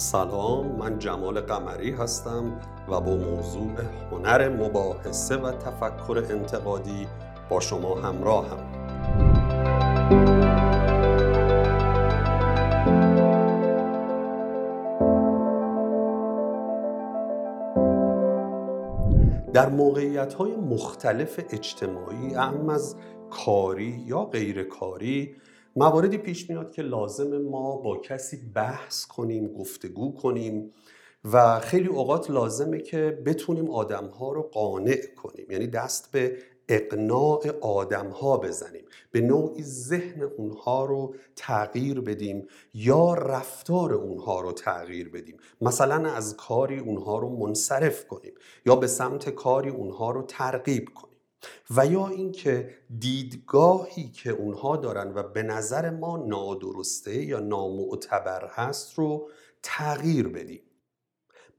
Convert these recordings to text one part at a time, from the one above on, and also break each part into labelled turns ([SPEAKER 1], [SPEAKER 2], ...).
[SPEAKER 1] سلام من جمال قمری هستم و با موضوع هنر مباحثه و تفکر انتقادی با شما همراهم. در موقعیت های مختلف اجتماعی اهم از کاری یا غیرکاری مواردی پیش میاد که لازم ما با کسی بحث کنیم گفتگو کنیم و خیلی اوقات لازمه که بتونیم آدمها رو قانع کنیم. یعنی دست به اقناع آدم ها بزنیم. به نوعی ذهن اونها رو تغییر بدیم یا رفتار اونها رو تغییر بدیم. مثلا از کاری اونها رو منصرف کنیم یا به سمت کاری اونها رو ترغیب کنیم. و یا اینکه دیدگاهی که اونها دارن و به نظر ما نادرسته یا نامعتبر هست رو تغییر بدیم.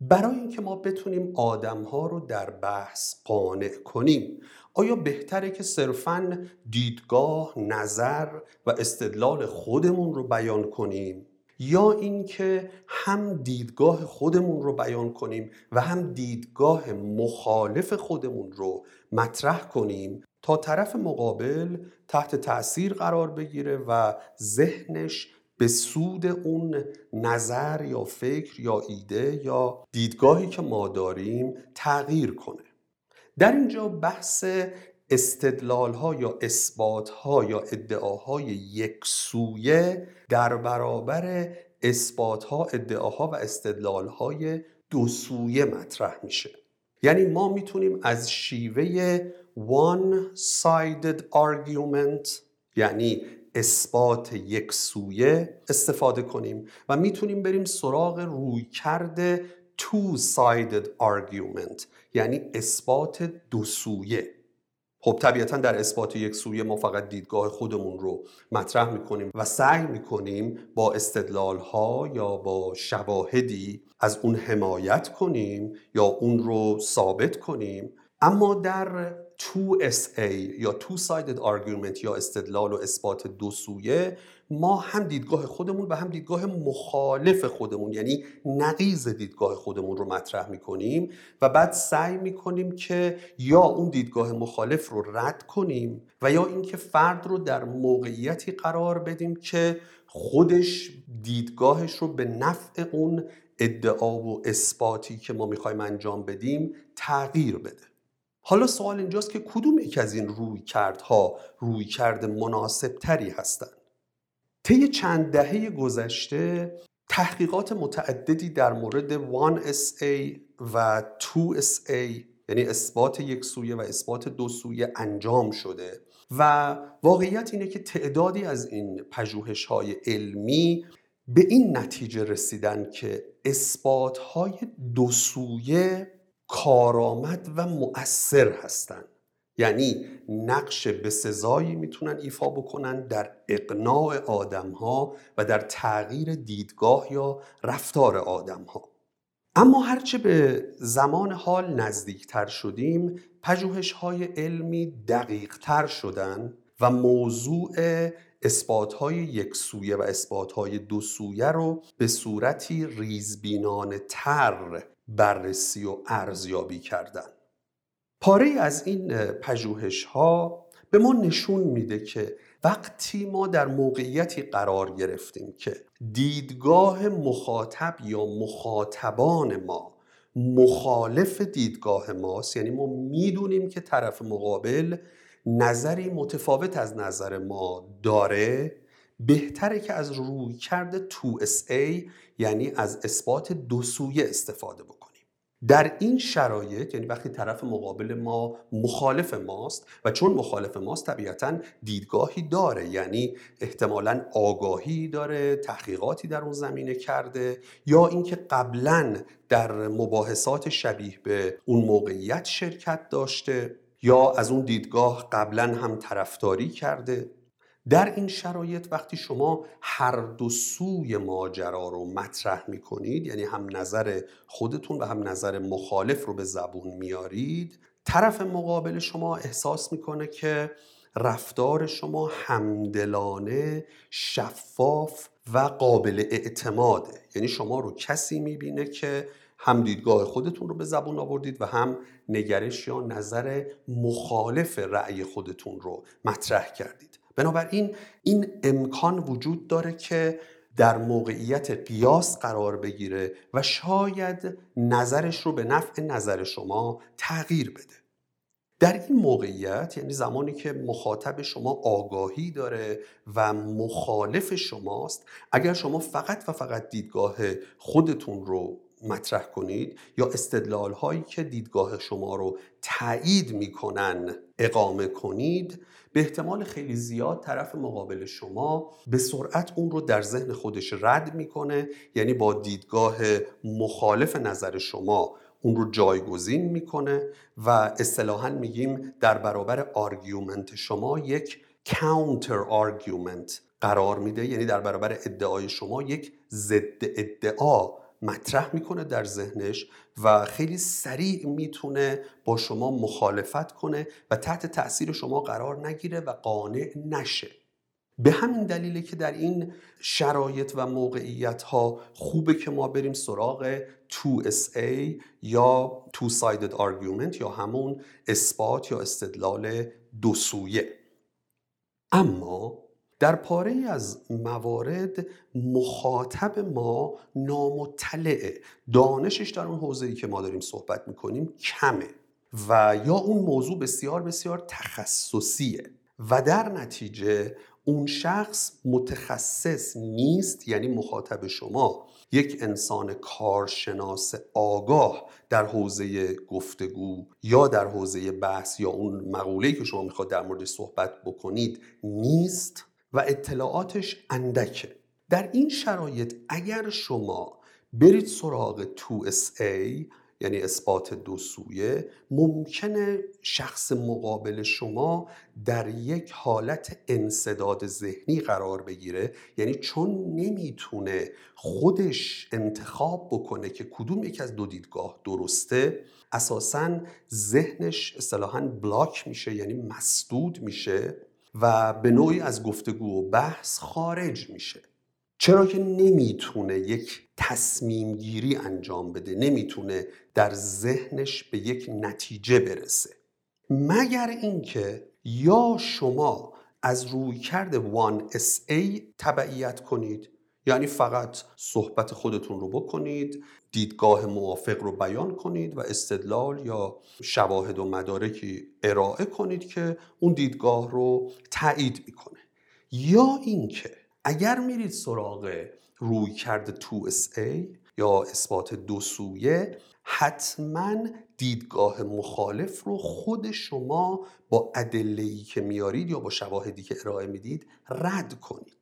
[SPEAKER 1] برای اینکه ما بتونیم آدمها رو در بحث قانع کنیم آیا بهتره که صرفا دیدگاه، نظر و استدلال خودمون رو بیان کنیم؟ یا اینکه هم دیدگاه خودمون رو بیان کنیم و هم دیدگاه مخالف خودمون رو مطرح کنیم تا طرف مقابل تحت تاثیر قرار بگیره و ذهنش به سود اون نظر یا فکر یا ایده یا دیدگاهی که ما داریم تغییر کنه. در اینجا بحث استدلال ها یا اثبات ها یا ادعاهای یک سویه در برابر اثبات ها ادعاها و استدلال های دو سویه مطرح میشه. یعنی ما می‌تونیم از شیوه one sided argument یعنی اثبات یک سویه استفاده کنیم و می‌تونیم بریم سراغ روی کرده two sided argument یعنی اثبات دو سویه خب طبیعتا در اثبات یک سویه ما فقط دیدگاه خودمون رو مطرح می‌کنیم و سعی می‌کنیم با استدلال ها یا با شواهدی از اون حمایت کنیم یا اون رو ثابت کنیم. اما در 2SA یا Two Sided Argument یا استدلال و اثبات دو سویه ما هم دیدگاه خودمون و هم دیدگاه مخالف خودمون یعنی نقیز دیدگاه خودمون رو مطرح می‌کنیم و بعد سعی می‌کنیم که یا اون دیدگاه مخالف رو رد کنیم و یا اینکه فرد رو در موقعیتی قرار بدیم که خودش دیدگاهش رو به نفع اون ادعا و اثباتی که ما می‌خوایم انجام بدیم تغییر بده. حالا سوال اینجاست که کدوم یک از این روی کردها روی کرد مناسب تری هستند طی چند دهه گذشته تحقیقات متعددی در مورد 1SA و 2SA یعنی اثبات یک سویه و اثبات دو سویه انجام شده و واقعیت اینه که تعدادی از این پژوهش های علمی به این نتیجه رسیدن که اثبات های دو سویه کارآمد و مؤثر هستند یعنی نقش به سزایی می‌تونن ایفا بکنن در اقناع آدم ها و در تغییر دیدگاه یا رفتار آدم ها اما هرچه به زمان حال نزدیکتر شدیم پژوهش های علمی دقیق تر شدن و موضوع اثبات های یک سویه و اثبات های دو سویه رو به صورتی ریزبینانه تر بررسی و ارزیابی کردن. پاره از این پژوهش ها به ما نشون میده که وقتی ما در موقعیتی قرار گرفتیم که دیدگاه مخاطب یا مخاطبان ما مخالف دیدگاه ماست یعنی ما می‌دونیم که طرف مقابل نظری متفاوت از نظر ما داره بهتره که از روی کرده 2SA یعنی از اثبات دو سویه استفاده بکنیم. در این شرایط یعنی وقتی طرف مقابل ما مخالف ماست و چون مخالف ماست طبیعتا دیدگاهی داره. یعنی احتمالا آگاهی داره تحقیقاتی در اون زمینه کرده یا اینکه قبلا در مباحثات شبیه به اون موقعیت شرکت داشته یا از اون دیدگاه قبلا هم طرفداری کرده. در این شرایط وقتی شما هر دو سوی ماجرا رو مطرح می کنید یعنی هم نظر خودتون و هم نظر مخالف رو به زبون میارید طرف مقابل شما احساس می‌کنه که رفتار شما همدلانه شفاف و قابل اعتماده. یعنی شما رو کسی می‌بینه که هم دیدگاه خودتون رو به زبون آوردید و هم نگرش یا نظر مخالف رأی خودتون رو مطرح کردید. بنابراین این امکان وجود داره که در موقعیت قیاس قرار بگیره و شاید نظرش رو به نفع نظر شما تغییر بده. در این موقعیت یعنی زمانی که مخاطب شما آگاهی داره و مخالف شماست اگر شما فقط و فقط دیدگاه خودتون رو مطرح کنید یا استدلال هایی که دیدگاه شما رو تایید می‌کنن اقامه کنید به احتمال خیلی زیاد طرف مقابل شما به سرعت اون رو در ذهن خودش رد می‌کنه یعنی با دیدگاه مخالف نظر شما اون رو جایگزین می‌کنه و اصطلاحا میگیم در برابر argument شما یک counter argument قرار میده یعنی در برابر ادعای شما یک ضد ادعا مطرح می‌کنه در ذهنش و خیلی سریع می‌تونه با شما مخالفت کنه و تحت تاثیر شما قرار نگیره و قانع نشه. به همین دلیله که در این شرایط و موقعیت ها خوبه که ما بریم سراغ 2SA یا Two Sided Argument یا همون اثبات یا استدلال دو سویه. اما در پاره از موارد مخاطب ما نامطلعه. دانشش در اون حوزه‌ای که ما داریم صحبت می‌کنیم کمه و یا اون موضوع بسیار بسیار تخصصیه و در نتیجه اون شخص متخصص نیست یعنی مخاطب شما. یک انسان کارشناس آگاه در حوزه گفتگو یا در حوزه بحث یا اون مقوله‌ای که شما می‌خواد در مورد صحبت بکنید نیست. و اطلاعاتش اندکه. در این شرایط اگر شما برید سراغ 2SA یعنی اثبات دو سویه ممکنه شخص مقابل شما در یک حالت انصداد ذهنی قرار بگیره. یعنی چون نمی‌تونه خودش انتخاب بکنه که کدوم یک از دو دیدگاه درسته اساسا ذهنش اصطلاحا بلاک میشه یعنی مسدود میشه. و به نوعی از گفتگو و بحث خارج میشه. چرا که نمی‌تونه یک تصمیم گیری انجام بده نمی‌تونه در ذهنش به یک نتیجه برسه. مگر اینکه یا شما از روی کرد 1SA تبعیت کنید یعنی فقط صحبت خودتون رو بکنید دیدگاه موافق رو بیان کنید و استدلال یا شواهد و مدارکی ارائه کنید که اون دیدگاه رو تایید می‌کنه. یا اینکه اگر میرید سراغ روی کرده 2SA یا اثبات دو سویه حتما دیدگاه مخالف رو خود شما با ادله‌ای که میارید یا با شواهدی که ارائه می‌دید رد کنید.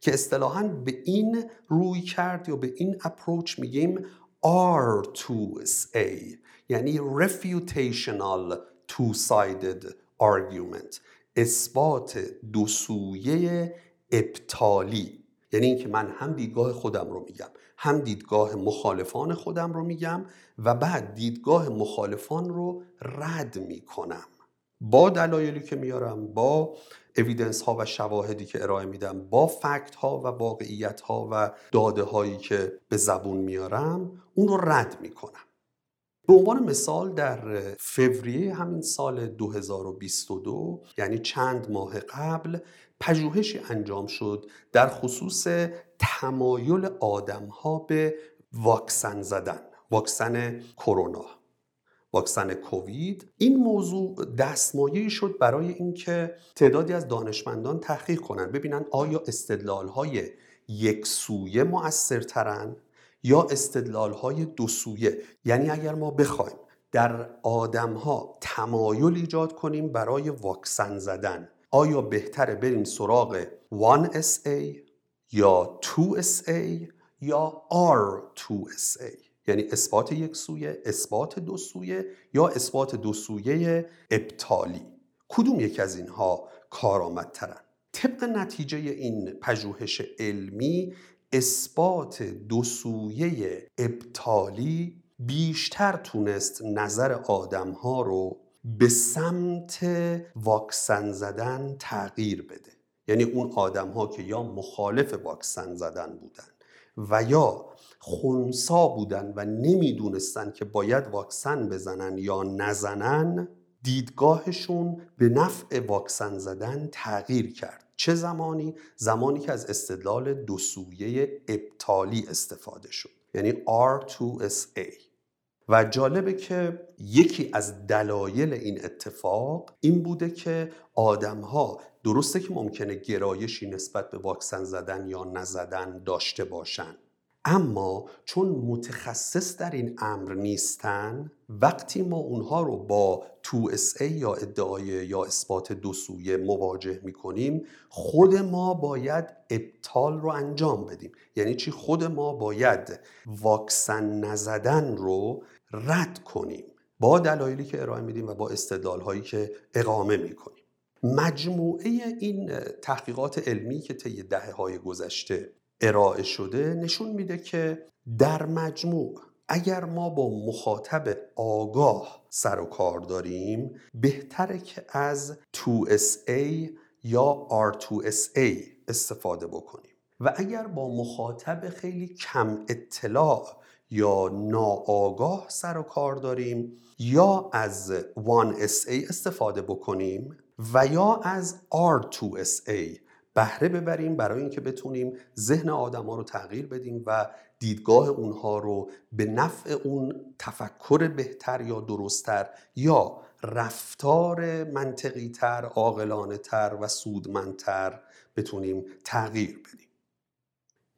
[SPEAKER 1] که اصطلاحا به این روی کرد یا به این اپروچ میگیم R2SA یعنی refutational two-sided argument اثبات دو سویه ابطالی. یعنی اینکه من هم دیدگاه خودم رو میگم هم دیدگاه مخالفان خودم رو میگم و بعد دیدگاه مخالفان رو رد می‌کنم. با دلایلی که میارم با اویدنس ها و شواهدی که ارائه میدم با فکت ها و واقعیت ها و داده هایی که به زبون میارم اون رو رد می‌کنم. به عنوان مثال در فوریه همین سال 2022 یعنی چند ماه قبل پژوهشی انجام شد در خصوص تمایل آدم ها به واکسن زدن واکسن کرونا. واکسن کووید. این موضوع دستمایه شد برای اینکه تعدادی از دانشمندان تحقیق کنند ببینن آیا استدلال های یک سویه مؤثرترن یا استدلال های دو سویه. یعنی اگر ما بخوایم در آدم ها تمایل ایجاد کنیم برای واکسن زدن آیا بهتره بریم سراغ 1SA یا 2SA یا R2SA یعنی اثبات یک سویه اثبات دو سویه یا اثبات دو سویه ابطالی. کدوم یک از اینها کارآمدترن؟ طبق نتیجه این پژوهش علمی اثبات دو سویه ابطالی بیشتر تونست نظر آدم ها رو به سمت واکسن زدن تغییر بده. یعنی اون آدم ها که یا مخالف واکسن زدن بودن. و یا خونسا بودن و نمی‌دونستن که باید واکسن بزنن یا نزنن دیدگاهشون به نفع واکسن زدن تغییر کرد. چه زمانی؟ زمانی که از استدلال دو سویه ابطالی استفاده شد. یعنی R2SA و جالبه که یکی از دلایل این اتفاق این بوده که آدم ها درسته که ممکنه گرایشی نسبت به واکسن زدن یا نزدن داشته باشن. اما چون متخصص در این امر نیستن وقتی ما اونها رو با تو اس یا ادعای یا اثبات دو سویه مواجه می‌کنیم خود ما باید ابطال رو انجام بدیم. یعنی چی؟ خود ما باید واکسن نزدن رو رد کنیم. با دلایلی که ارائه میدیم و با استدلال هایی که اقامه می‌کنیم. مجموعه این تحقیقات علمی که طی دهه های گذشته ارائه شده نشون میده که در مجموع اگر ما با مخاطب آگاه سر و کار داریم بهتره که از 2SA یا R2SA استفاده بکنیم. و اگر با مخاطب خیلی کم اطلاع یا ناآگاه سر و کار داریم یا از 1SA استفاده بکنیم و یا از R2SA بهره ببریم برای اینکه بتونیم ذهن آدما رو تغییر بدیم و دیدگاه اونها رو به نفع اون تفکر بهتر یا درستتر یا رفتار منطقی تر، عاقلانه تر و سودمندتر بتونیم تغییر بدیم.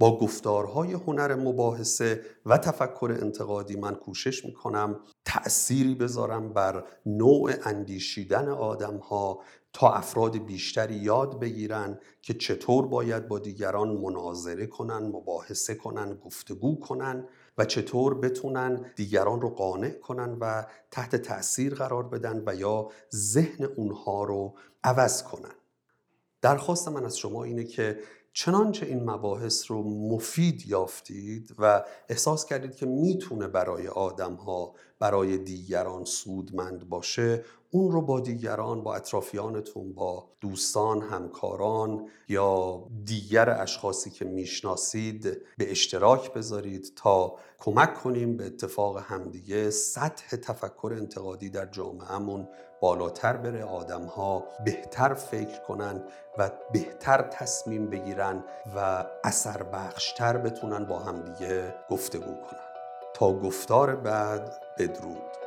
[SPEAKER 1] با گفتارهای هنر مباحثه و تفکر انتقادی من کوشش می‌کنم تأثیری بذارم بر نوع اندیشیدن آدم ها تا افراد بیشتری یاد بگیرن که چطور باید با دیگران مناظره کنن، مباحثه کنن، گفتگو کنن و چطور بتونن دیگران رو قانع کنن و تحت تأثیر قرار بدن و یا ذهن اونها رو عوض کنن. درخواست من از شما اینه که چنانچه این مباحث رو مفید یافتید و احساس کردید که می‌تونه برای آدم ها برای دیگران سودمند باشه اون رو با دیگران با اطرافیانتون با دوستان همکاران یا دیگر اشخاصی که می‌شناسید به اشتراک بذارید تا کمک کنیم به اتفاق همدیگه. سطح تفکر انتقادی در جامعهمون بالاتر بره آدم ها بهتر فکر کنن و بهتر تصمیم بگیرن و اثر بخشتر بتونن با همدیگه گفتگو کنن. تا گفتار بعد بدرود.